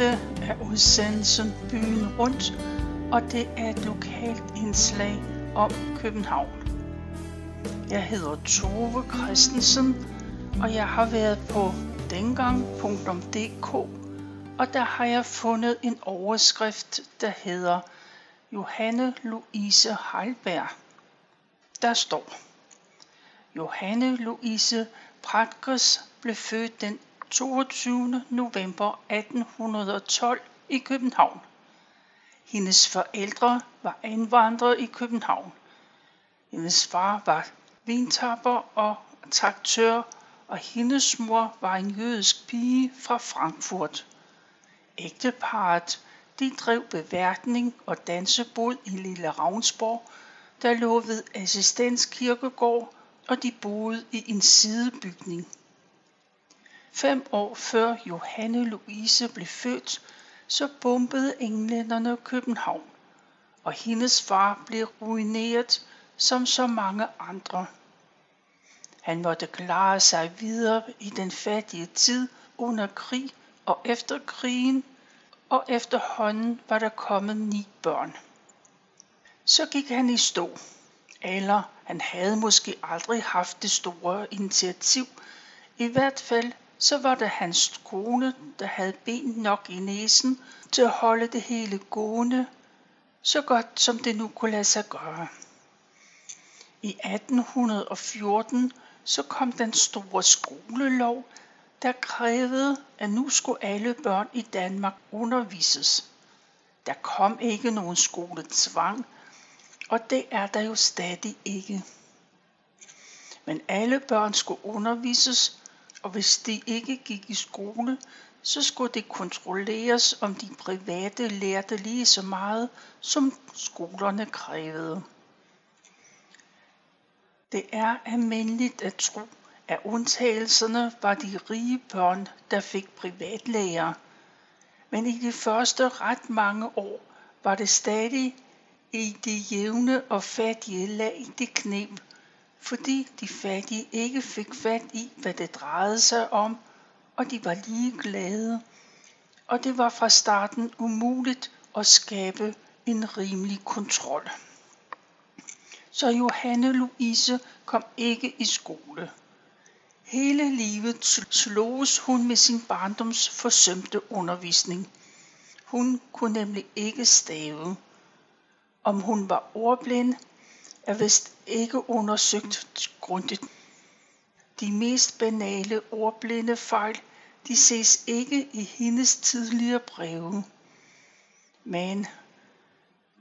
Dette er udsendelsen Byen Rundt, og det er et lokalt indslag om København. Jeg hedder Tove Christensen, og jeg har været på dengang.dk, og der har jeg fundet en overskrift, der hedder Johanne Louise Heilberg. Der står, Johanne Louise Pratkes blev født den 22. november 1812 i København. Hendes forældre var indvandrere i København. Hendes far var vintapper og traktør, og hendes mor var en jødisk pige fra Frankfurt. Ægteparet de drev beværtning og dansebod i Lille Ravnsborg, der lå ved Assistens Kirkegård, og de boede i en sidebygning. Fem år før Johanne Louise blev født, så bombede englænderne København, og hendes far blev ruineret som så mange andre. Han måtte klare sig videre i den fattige tid under krig og efter krigen, og efterhånden var der kommet ni børn. Så gik han i stå, eller han havde måske aldrig haft det store initiativ. I hvert fald så var det hans kone, der havde ben nok i næsen til at holde det hele gående, så godt som det nu kunne lade sig gøre. I 1814 så kom den store skolelov, der krævede, at nu skulle alle børn i Danmark undervises. Der kom ikke nogen skoletvang, og det er der jo stadig ikke. Men alle børn skulle undervises, og hvis de ikke gik i skole, så skulle det kontrolleres, om de private lærte lige så meget, som skolerne krævede. Det er almindeligt at tro, at undtagelserne var de rige børn, der fik privatlæger. Men i de første ret mange år var det stadig i de jævne og fattige lag det knep, fordi de fattige ikke fik fat i, hvad det drejede sig om, og de var lige glade. Og det var fra starten umuligt at skabe en rimelig kontrol. Så Johanne Louise kom ikke i skole. Hele livet sloges hun med sin barndoms forsømte undervisning. Hun kunne nemlig ikke stave. Om hun var ordblind, er vist ikke undersøgt grundigt. De mest banale ordblinde fejl, de ses ikke i hendes tidligere breve. Men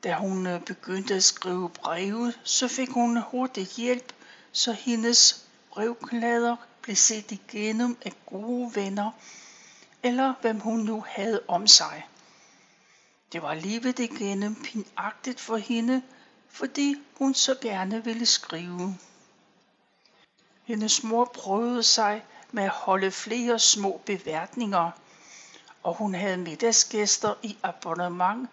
da hun øh, begyndte at skrive breve, så fik hun hurtigt hjælp, så hendes brevklader blev set igennem af gode venner, eller hvem hun nu havde om sig. Det var livet igennem pinagtigt for hende, fordi hun så gerne ville skrive. Hendes mor prøvede sig med at holde flere små beværtninger, og hun havde middagsgæster i abonnement,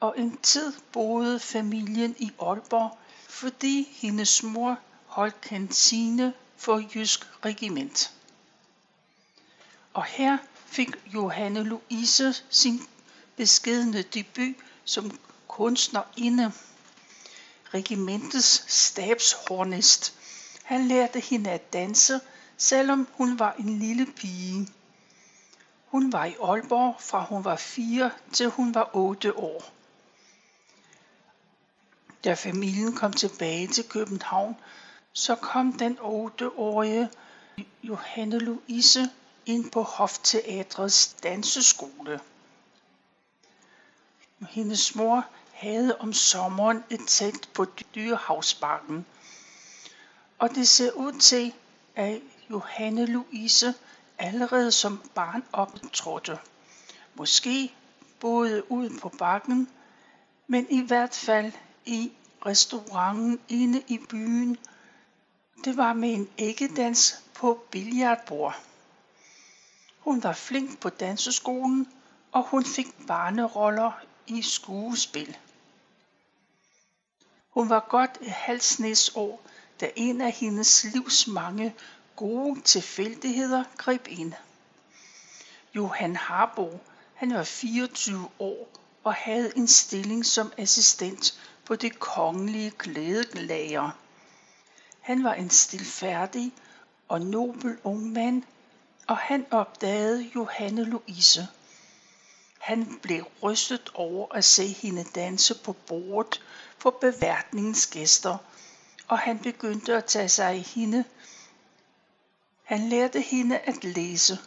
og en tid boede familien i Aalborg, fordi hendes mor holdt kantine for Jysk Regiment. Og her fik Johanne Louise sin beskedne debut som kunstnerinde regimentets stabshornist. Han lærte hende at danse, selvom hun var en lille pige. Hun var i Aalborg fra hun var fire til hun var otte år. Da familien kom tilbage til København, så kom den otteårige Johanne Louise ind på Hofteatrets danseskole. Hendes mor havde om sommeren et telt på Dyrehavsbakken. Og det ser ud til, at Johanne Louise allerede som barn optrådte. Måske både ud på bakken, men i hvert fald i restauranten inde i byen. Det var med en æggedans på billardbord. Hun var flink på danseskolen, og hun fik barneroller i skuespil. Hun var godt et halvt år, da en af hendes livs mange gode tilfældigheder greb ind. Johan Harbo, Han var 24 år og havde en stilling som assistent på det kongelige glædelager. Han var en stilfærdig og nobel ung mand, og han opdagede Johanne Louise. Han blev rystet over at se hende danse på bordet for beværtningens gæster, og han begyndte at tage sig af hende. Han lærte hende at læse.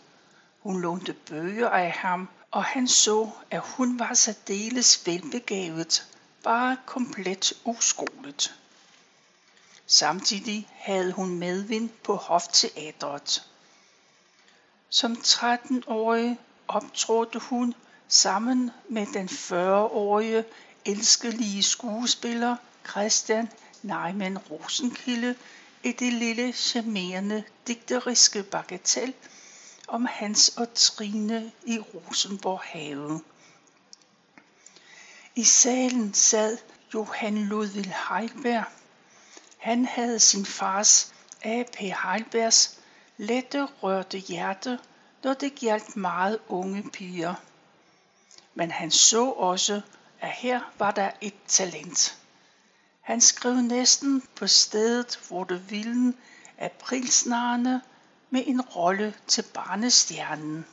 Hun lånte bøger af ham, og han så, at hun var særdeles velbegavet, bare komplet uskolet. Samtidig havde hun medvind på hofteatret. Som 13-årig optrådte hun sammen med den 40-årige elskelige skuespiller Christian Neumann Rosenkilde i det lille charmerende digteriske Bagatell om Hans og Trine i Rosenborg have. I salen sad Johan Ludvig Heilberg. Han havde sin fars A.P. Heilbergs lette rørte hjerte, når det galt meget unge piger. Men han så også, at her var der et talent. Han skrev næsten på stedet, hvor det ville, aprilsnarne med en rolle til barnestjernen.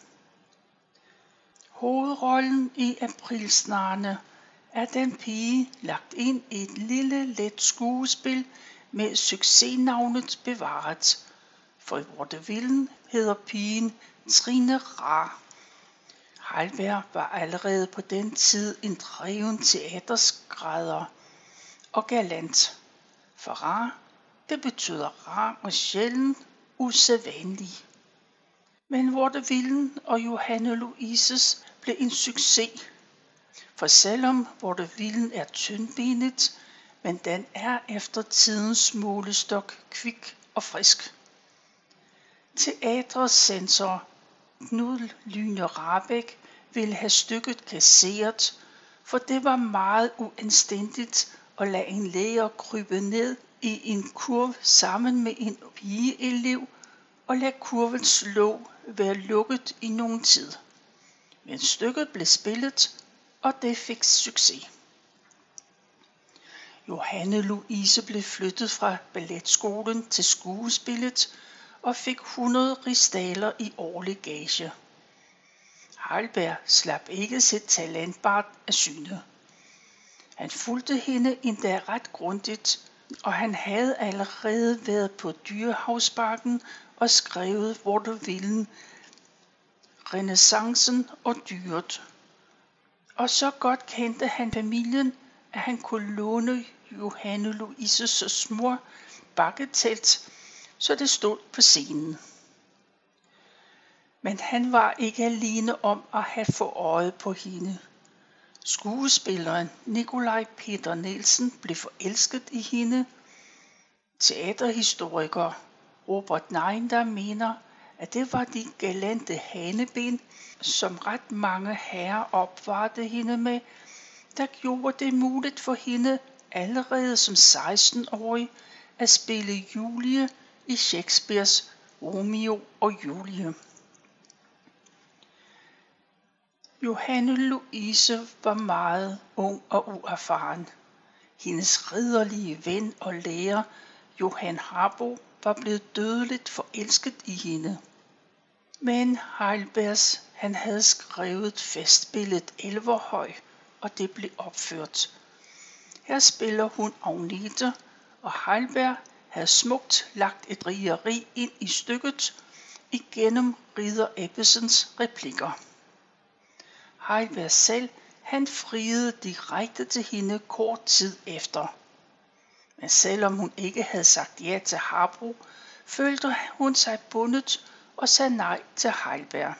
Hovedrollen i aprilsnarne er den pige lagt ind i et lille let skuespil med succesnavnet bevaret. For i Vortevillen hedder pigen Trine Ra. Heilberg var allerede på den tid en dreven teaterskrædder og galant. For rar, det betyder rar og sjældent usædvanlig. Men Vortevillen og Johanne Louises blev en succes. For selvom Vortevillen er tyndbenet, men den er efter tidens målestok kvik og frisk. Teatrets censor Knud Lyne Rabeck ville have stykket kasseret, for det var meget uanstændigt at lade en læger krybe ned i en kurv sammen med en pigeelev og lade kurvens låg være lukket i nogen tid. Men stykket blev spillet, og det fik succes. Johanne Louise blev flyttet fra balletskolen til skuespillet og fik 100 ristaler i årlig gage. Heilberg slap ikke sit talentbart af syne. Han fulgte hende endda ret grundigt, og han havde allerede været på dyrehavsbakken og skrevet vilden, renaissancen og dyret. Og så godt kendte han familien, at han kunne låne Johanne Louises mor bakketelt, så det stod på scenen. Men han var ikke alene om at have få øje på hende. Skuespilleren Nikolaj Peter Nielsen blev forelsket i hende. Teaterhistoriker Robert Neinder mener, at det var de galante haneben, som ret mange herrer opvarte hende med, der gjorde det muligt for hende allerede som 16-årig at spille Julie i Shakespeares Romeo og Julie. Johanne Louise var meget ung og uerfaren. Hendes ridderlige ven og lærer, Johan Harbo, var blevet dødeligt forelsket i hende. Men Heilbergs, han havde skrevet festbilledet Elverhøj, og det blev opført. Her spiller hun Agnete, og Heilberg havde smukt lagt et rigeri ind i stykket igennem Ridder Ebbesens replikker. Heiberg selv, han friede direkte til hende kort tid efter. Men selvom hun ikke havde sagt ja til Harbro, følte hun sig bundet og sagde nej til Heilberg.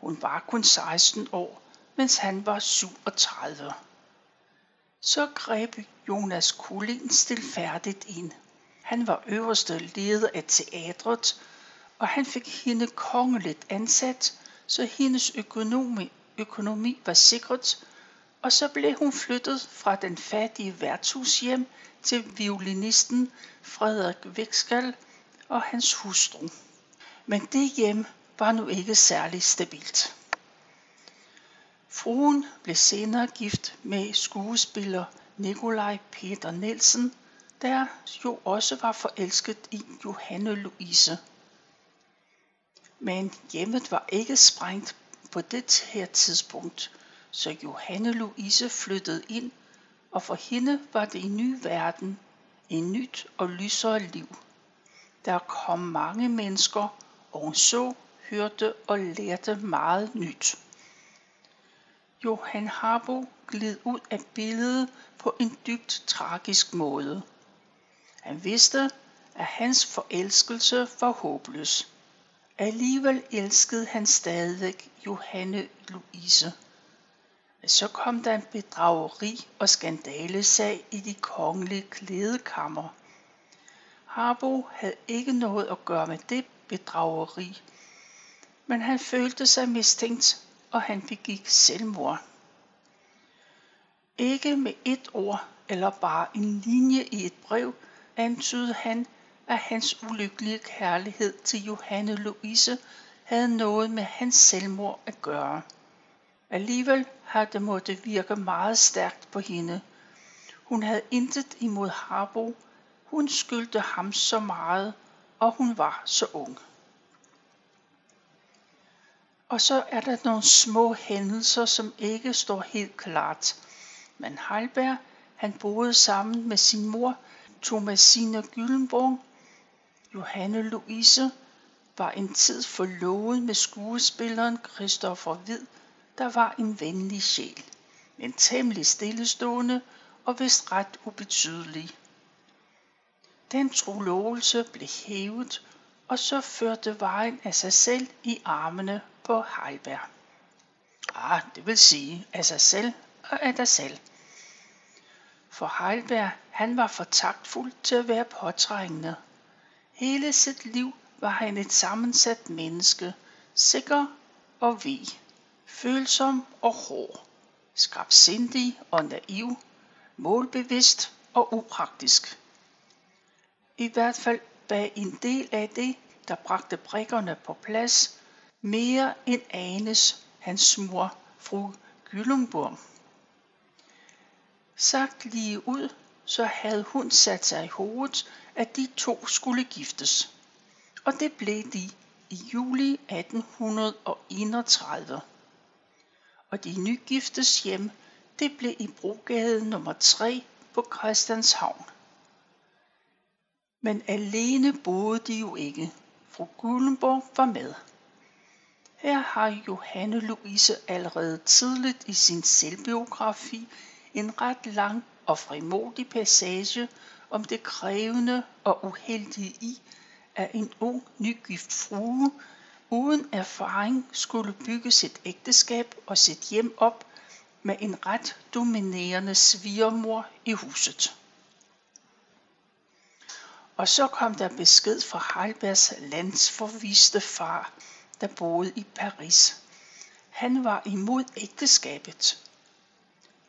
Hun var kun 16 år, mens han var 37. Så greb Jonas Kullin stilfærdigt ind. Han var øverste leder af teatret, og han fik hende kongeligt ansat, så hendes økonomi økonomi var sikret, og så blev hun flyttet fra den fattige værtshushjem til violinisten Frederik Vækskal og hans hustru. Men det hjem var nu ikke særlig stabilt. Fruen blev senere gift med skuespiller Nikolaj Peter Nielsen, der jo også var forelsket i Johanne Louise. Men hjemmet var ikke sprængt på det her tidspunkt, så Johanne Louise flyttede ind, og for hende var det en ny verden, en nyt og lysere liv. Der kom mange mennesker, og hun så, hørte og lærte meget nyt. Johan Harbo gled ud af billedet på en dybt tragisk måde. Han vidste, at hans forelskelse var håbløs. Alligevel elskede han stadig Johanne Louise. Så kom der en bedrageri og skandalesag i de kongelige klædekammer. Harbo havde ikke noget at gøre med det bedrageri, men han følte sig mistænkt, og han begik selvmord. Ikke med et ord eller bare en linje i et brev antydede han, at hans ulykkelige kærlighed til Johanne Louise havde noget med hans selvmord at gøre. Alligevel havde det måtte virke meget stærkt på hende. Hun havde intet imod Harbo. Hun skyldte ham så meget, og hun var så ung. Og så er der nogle små hændelser, som ikke står helt klart. Men Heilberg, han boede sammen med sin mor, Thomasina Gyllenborg. Johanne Louise var en tid forlovet med skuespilleren Christoffer Hvid, der var en venlig sjæl, men temmelig stillestående og vist ret ubetydelig. Den trolovelse blev hævet, og så førte vejen af sig selv i armene på Heiberg. Ah, det vil sige af sig selv og af dig selv. For Heilberg, han var for taktfuld til at være påtrængende. Hele sit liv var han et sammensat menneske, sikker og vig, følsom og hård, skrabsindig og naiv, målbevidst og upraktisk. I hvert fald bag en del af det, der bragte brikkerne på plads, mere end anes hans mor, fru Gyllumburg. Sagt lige ud, så havde hun sat sig i hovedet, at de to skulle giftes. Og det blev de i juli 1831. Og de nygiftes hjem, det blev i Brogade nummer 3 på Christianshavn. Men alene boede de jo ikke. Fru Gullenborg var med. Her har Johanne Louise allerede tidligt i sin selvbiografi en ret lang og frimodig passage om det krævende og uheldige i, at en ung nygift frue uden erfaring skulle bygge sit ægteskab og sit hjem op med en ret dominerende svigermor i huset. Og så kom der besked fra Heilbergs landsforviste far, der boede i Paris. Han var imod ægteskabet.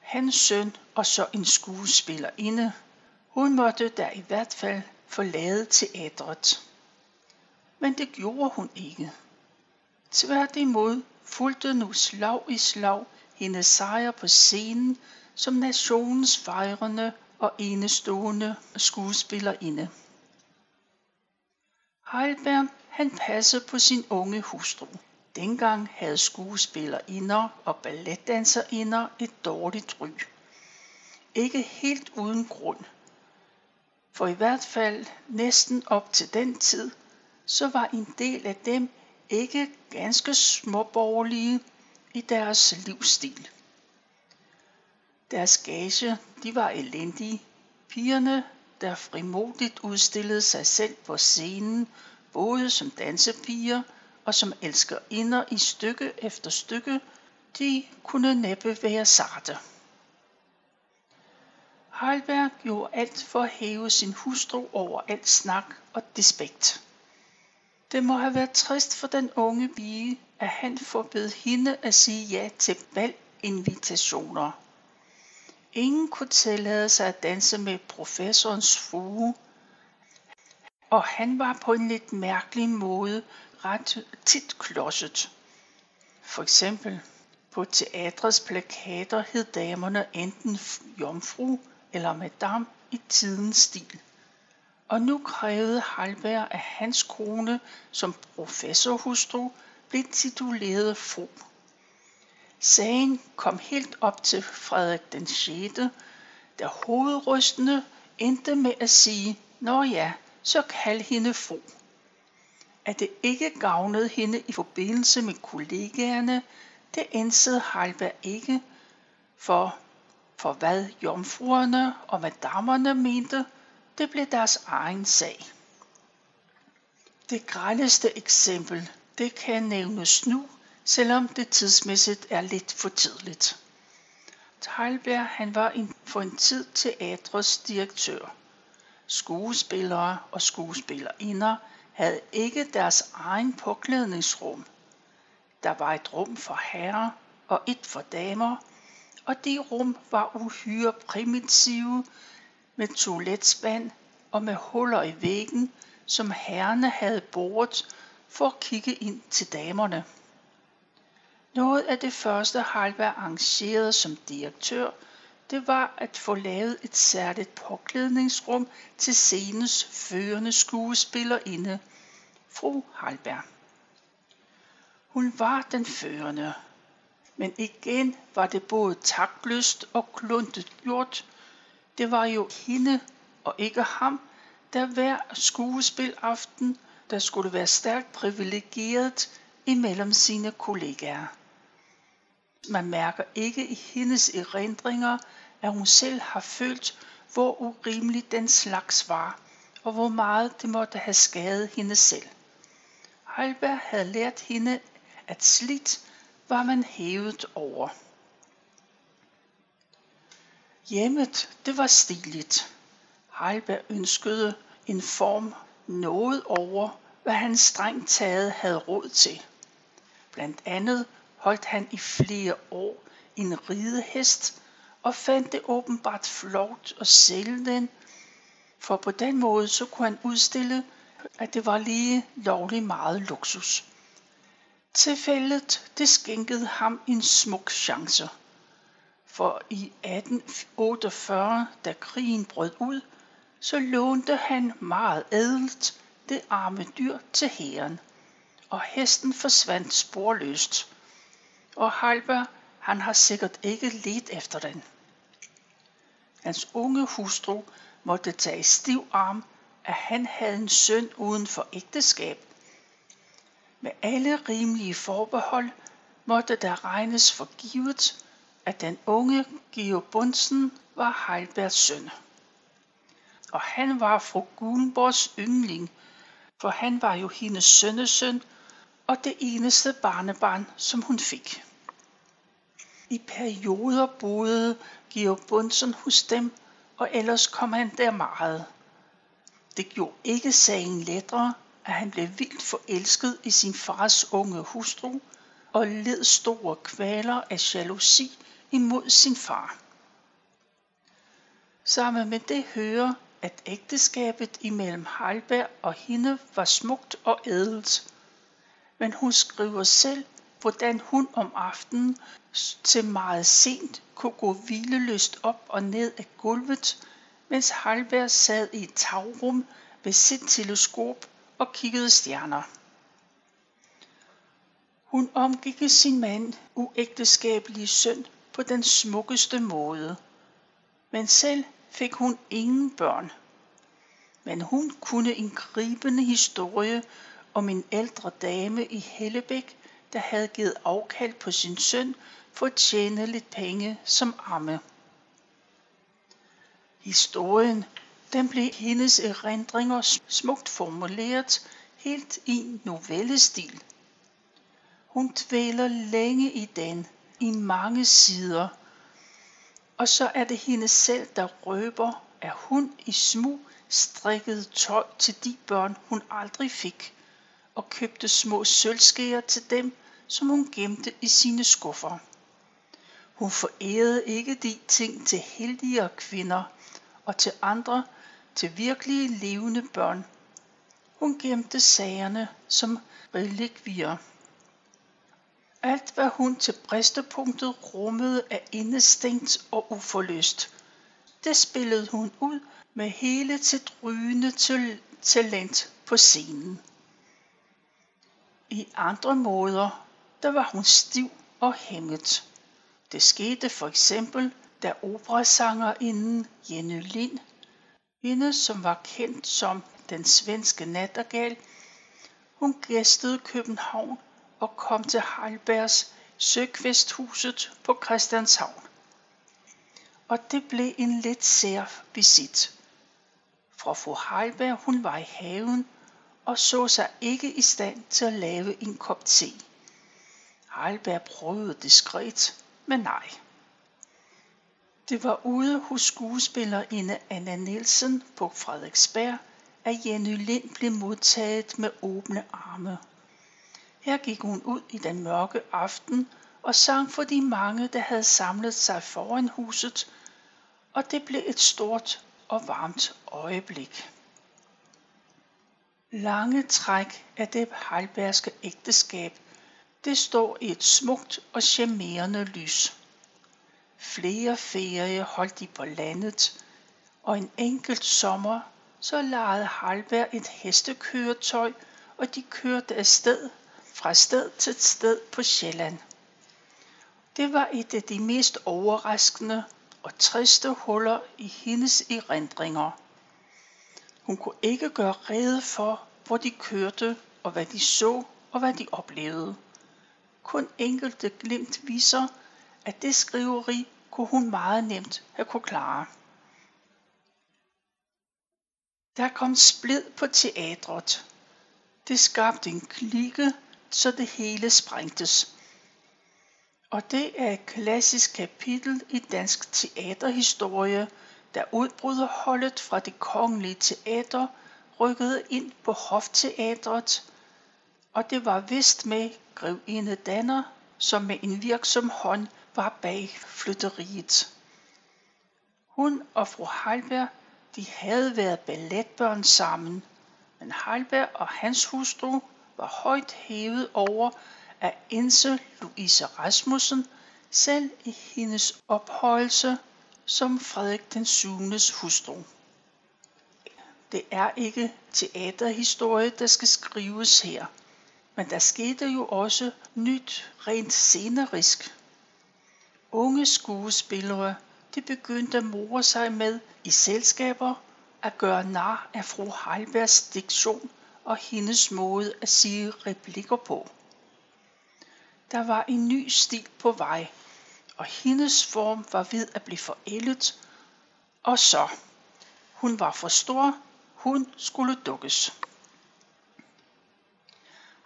Hans søn og så en skuespillerinde. Hun måtte da i hvert fald forlade teatret. Men det gjorde hun ikke. Tværtimod fulgte nu slag i slag hendes sejr på scenen som nationens fejrende og enestående skuespillerinde. Heilberg han passede på sin unge hustru. Dengang havde skuespillerinder og balletdanserinder et dårligt ry. Ikke helt uden grund. For i hvert fald næsten op til den tid, så var en del af dem ikke ganske småborgerlige i deres livsstil. Deres gage, de var elendige. Pigerne, der frimodigt udstillede sig selv på scenen, både som dansepiger og som elsker inder i stykke efter stykke, de kunne næppe være sarte. Heilberg gjorde alt for at hæve sin hustru over alt snak og despekt. Det må have været trist for den unge pige, at han forbød hende at sige ja til valginvitationer. Ingen kunne tillade sig at danse med professorens frue, og han var på en lidt mærkelig måde ret tit klodset. For eksempel på teatrets plakater hed damerne enten jomfru eller madame i tidens stil. Og nu krævede Halberg, at hans kone som professorhustru blev tituleret fru. Sagen kom helt op til Frederik den 6., der hovedrystende endte med at sige, Nå ja, så kald hende fru. At det ikke gavnede hende i forbindelse med kollegaerne, det indsede Heilberg ikke, for, for hvad jomfruerne og madammerne mente, det blev deres egen sag. Det grældeste eksempel, det kan nævnes nu, selvom det tidsmæssigt er lidt for tidligt. Teilberg han var en, for en tid teatrets direktør. Skuespillere og skuespillerinder havde ikke deres egen påklædningsrum. Der var et rum for herrer og et for damer, og de rum var uhyre primitive med toiletspand og med huller i væggen, som herrerne havde boret for at kigge ind til damerne. Noget af det første Halberg arrangerede som direktør, det var at få lavet et særligt påklædningsrum til scenens førende skuespillerinde, fru Halberg. Hun var den førende, men igen var det både taktløst og kluntet gjort. Det var jo hende og ikke ham, der hver skuespilaften, der skulle være stærkt privilegeret imellem sine kollegaer. Man mærker ikke i hendes erindringer, at hun selv har følt, hvor urimelig den slags var, og hvor meget det måtte have skadet hende selv. Heilberg havde lært hende, at slidt var man hævet over. Hjemmet, det var stiligt. Heilberg ønskede en form noget over, hvad han strengt taget havde råd til. Blandt andet holdt han i flere år en ridehest og fandt det åbenbart flot at sælge den, for på den måde så kunne han udstille, at det var lige lovlig meget luksus. Tilfældet det skænkede ham en smuk chance. For i 1848, da krigen brød ud, så lånte han meget ædelt det arme dyr til hæren, og hesten forsvandt sporløst og Halber, han har sikkert ikke let efter den. Hans unge hustru måtte tage stiv arm, at han havde en søn uden for ægteskab. Med alle rimelige forbehold måtte der regnes for givet, at den unge Georg Bunsen var Heilbergs søn. Og han var fru Gulenborgs yndling, for han var jo hendes sønnesøn og det eneste barnebarn, som hun fik. I perioder boede Georg Bunsen hos dem, og ellers kom han der meget. Det gjorde ikke sagen lettere, at han blev vildt forelsket i sin fars unge hustru og led store kvaler af jalousi imod sin far. Sammen med det hører, at ægteskabet imellem Heilberg og hende var smukt og ædelt. Men hun skriver selv, hvordan hun om aftenen til meget sent kunne gå hvileløst op og ned af gulvet, mens Halberg sad i et tagrum ved sit teleskop og kiggede stjerner. Hun omgik sin mand uægteskabelige søn på den smukkeste måde. Men selv fik hun ingen børn. Men hun kunne en gribende historie om en ældre dame i Hellebæk, der havde givet afkald på sin søn for at tjene lidt penge som amme. Historien den blev hendes erindringer smukt formuleret helt i novellestil. Hun dvæler længe i den, i mange sider, og så er det hende selv, der røber, at hun i smug strikkede tøj til de børn, hun aldrig fik, og købte små sølvskeer til dem, som hun gemte i sine skuffer. Hun forærede ikke de ting til heldigere kvinder og til andre, til virkelige levende børn. Hun gemte sagerne som relikvier. Alt hvad hun til bristepunktet rummede af indestængt og uforløst. Det spillede hun ud med hele sit rygende talent på scenen. I andre måder, der var hun stiv og hæmmet. Det skete for eksempel, da operasangerinden Jenny Lind, hende som var kendt som den svenske nattergal, hun gæstede København og kom til Heilbergs Søkvesthuset på Christianshavn. Og det blev en lidt sær visit. For fru Heilberg hun var i haven og så sig ikke i stand til at lave en kop te. Heilberg prøvede diskret, men nej. Det var ude hos skuespillerinde Anna Nielsen på Frederiksberg, at Jenny Lind blev modtaget med åbne arme. Her gik hun ud i den mørke aften og sang for de mange, der havde samlet sig foran huset, og det blev et stort og varmt øjeblik. Lange træk af det halberske ægteskab, det står i et smukt og charmerende lys. Flere ferie holdt de på landet, og en enkelt sommer så lejede Halberg et hestekøretøj, og de kørte afsted fra sted til sted på Sjælland. Det var et af de mest overraskende og triste huller i hendes erindringer. Hun kunne ikke gøre rede for, hvor de kørte, og hvad de så, og hvad de oplevede. Kun enkelte glimt viser, at det skriveri kunne hun meget nemt have kunne klare. Der kom splid på teatret. Det skabte en klikke, så det hele sprængtes. Og det er et klassisk kapitel i dansk teaterhistorie, da udbryderholdet fra det kongelige teater rykkede ind på Hofteatret, og det var vist med grevinde Danner, som med en virksom hånd var bag flytteriet. Hun og fru Heilberg, de havde været balletbørn sammen, men Heilberg og hans hustru var højt hævet over af Inse Louise Rasmussen, selv i hendes ophøjelse som Frederik den 7. hustru. Det er ikke teaterhistorie, der skal skrives her, men der skete jo også nyt rent scenerisk. Unge skuespillere, de begyndte at more sig med i selskaber at gøre nar af fru Heilbergs diktion og hendes måde at sige replikker på. Der var en ny stil på vej, og hendes form var ved at blive forældet, og så. Hun var for stor, hun skulle dukkes.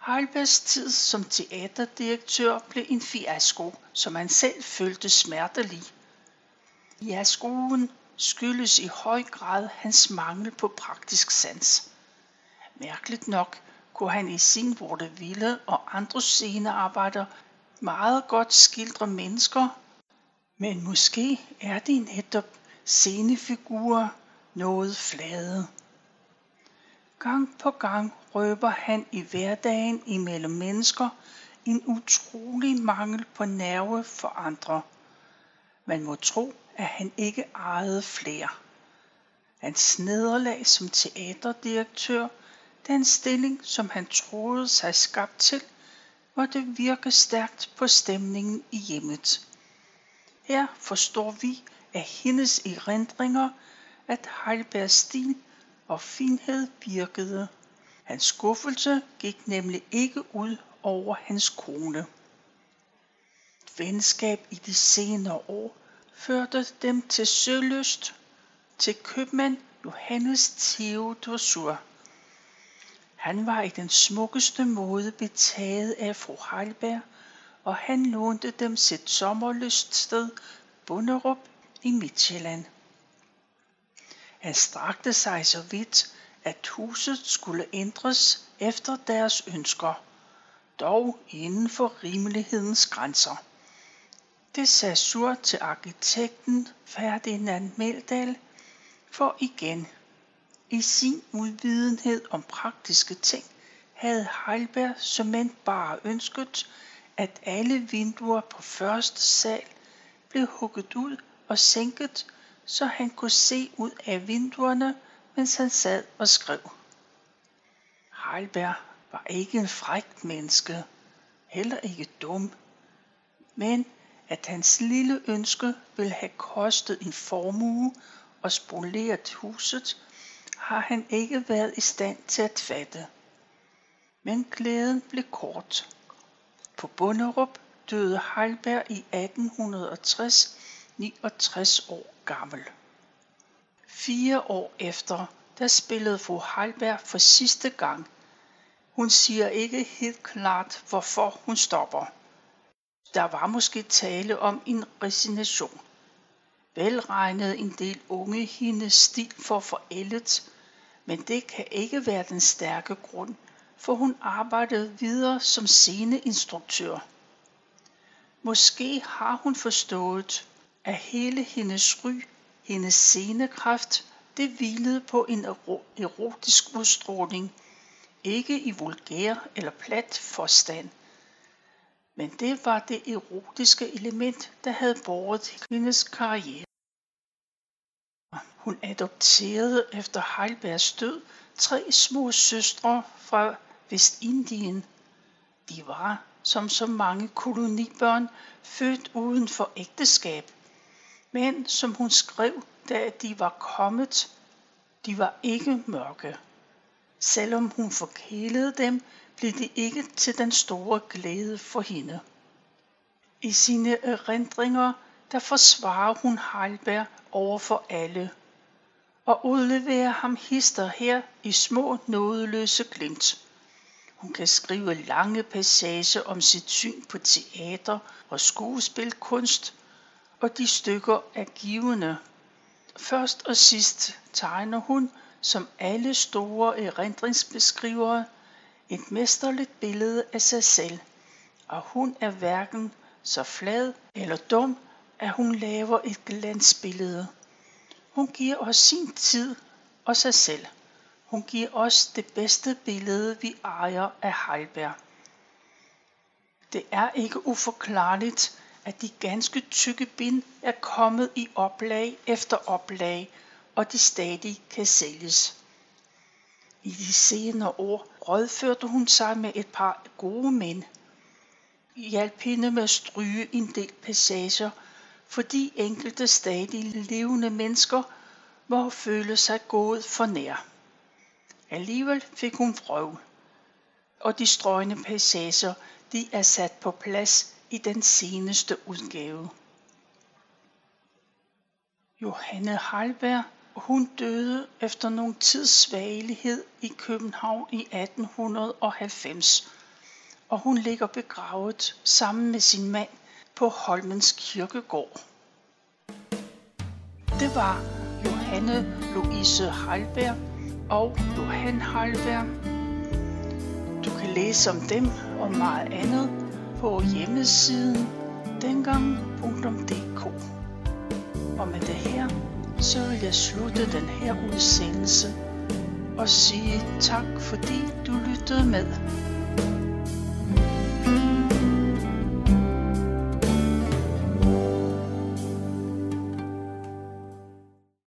Heilbergs tid som teaterdirektør blev en fiasko, som han selv følte smertelig. Fiaskoen skyldes i høj grad hans mangel på praktisk sans. Mærkeligt nok kunne han i sin Ville og andre scenearbejder meget godt skildre mennesker, men måske er de netop scenefigurer noget flade. Gang på gang røber han i hverdagen imellem mennesker en utrolig mangel på nerve for andre. Man må tro, at han ikke ejede flere. Hans nederlag som teaterdirektør, den stilling, som han troede sig skabt til, måtte virke stærkt på stemningen i hjemmet. Her forstår vi af hendes erindringer, at Heilbergs stil og finhed virkede. Hans skuffelse gik nemlig ikke ud over hans kone. Venskab i de senere år førte dem til Søløst, til købmand Johannes Theodosur. Han var i den smukkeste måde betaget af fru Heilberg, og han lånte dem sit sommerlyststed Bunderup i Midtjylland. Han strakte sig så vidt, at huset skulle ændres efter deres ønsker, dog inden for rimelighedens grænser. Det sagde Sur til arkitekten Ferdinand Meldal, for igen, i sin udvidenhed om praktiske ting, havde Heilberg som bare ønsket, at alle vinduer på første sal blev hugget ud og sænket, så han kunne se ud af vinduerne, mens han sad og skrev. Heilberg var ikke en frækt menneske, heller ikke dum, men at hans lille ønske ville have kostet en formue og spoleret huset, har han ikke været i stand til at fatte. Men glæden blev kort. På Bunderup døde Heilberg i 1860, 69 år gammel. Fire år efter, der spillede fru Heilberg for sidste gang. Hun siger ikke helt klart, hvorfor hun stopper. Der var måske tale om en resignation. Velregnet en del unge hendes stil for forældet, men det kan ikke være den stærke grund, for hun arbejdede videre som sceneinstruktør. Måske har hun forstået, at hele hendes ry, hendes scenekraft, det hvilede på en erotisk udstråling, ikke i vulgær eller plat forstand. Men det var det erotiske element, der havde båret hendes karriere. Hun adopterede efter Heilbergs død tre små søstre fra Vestindien. De var, som så mange kolonibørn, født uden for ægteskab. Men som hun skrev, da de var kommet, de var ikke mørke. Selvom hun forkælede dem, blev det ikke til den store glæde for hende. I sine erindringer, der forsvarer hun Heilberg over for alle og udleverer ham hister her i små nådeløse glimt. Hun kan skrive lange passager om sit syn på teater og skuespilkunst, og de stykker er givende. Først og sidst tegner hun, som alle store erindringsbeskrivere, et mesterligt billede af sig selv, og hun er hverken så flad eller dum, at hun laver et glansbillede. Hun giver os sin tid og sig selv. Hun giver os det bedste billede, vi ejer af Heidelberg. Det er ikke uforklarligt, at de ganske tykke bind er kommet i oplag efter oplag, og de stadig kan sælges. I de senere år rådførte hun sig med et par gode mænd. Hjalp hende med at stryge en del passager, fordi enkelte stadig levende mennesker må føle sig gået for nær. Alligevel fik hun frøv. og de strøgne passager de er sat på plads i den seneste udgave. Johanne Halberg, hun døde efter nogen tids svagelighed i København i 1890, og hun ligger begravet sammen med sin mand på Holmens Kirkegård. Det var Johanne Louise Halberg, og Johan Heilberg. Du kan læse om dem og meget andet på hjemmesiden dengang.dk. Og med det her, så vil jeg slutte den her udsendelse og sige tak fordi du lyttede med.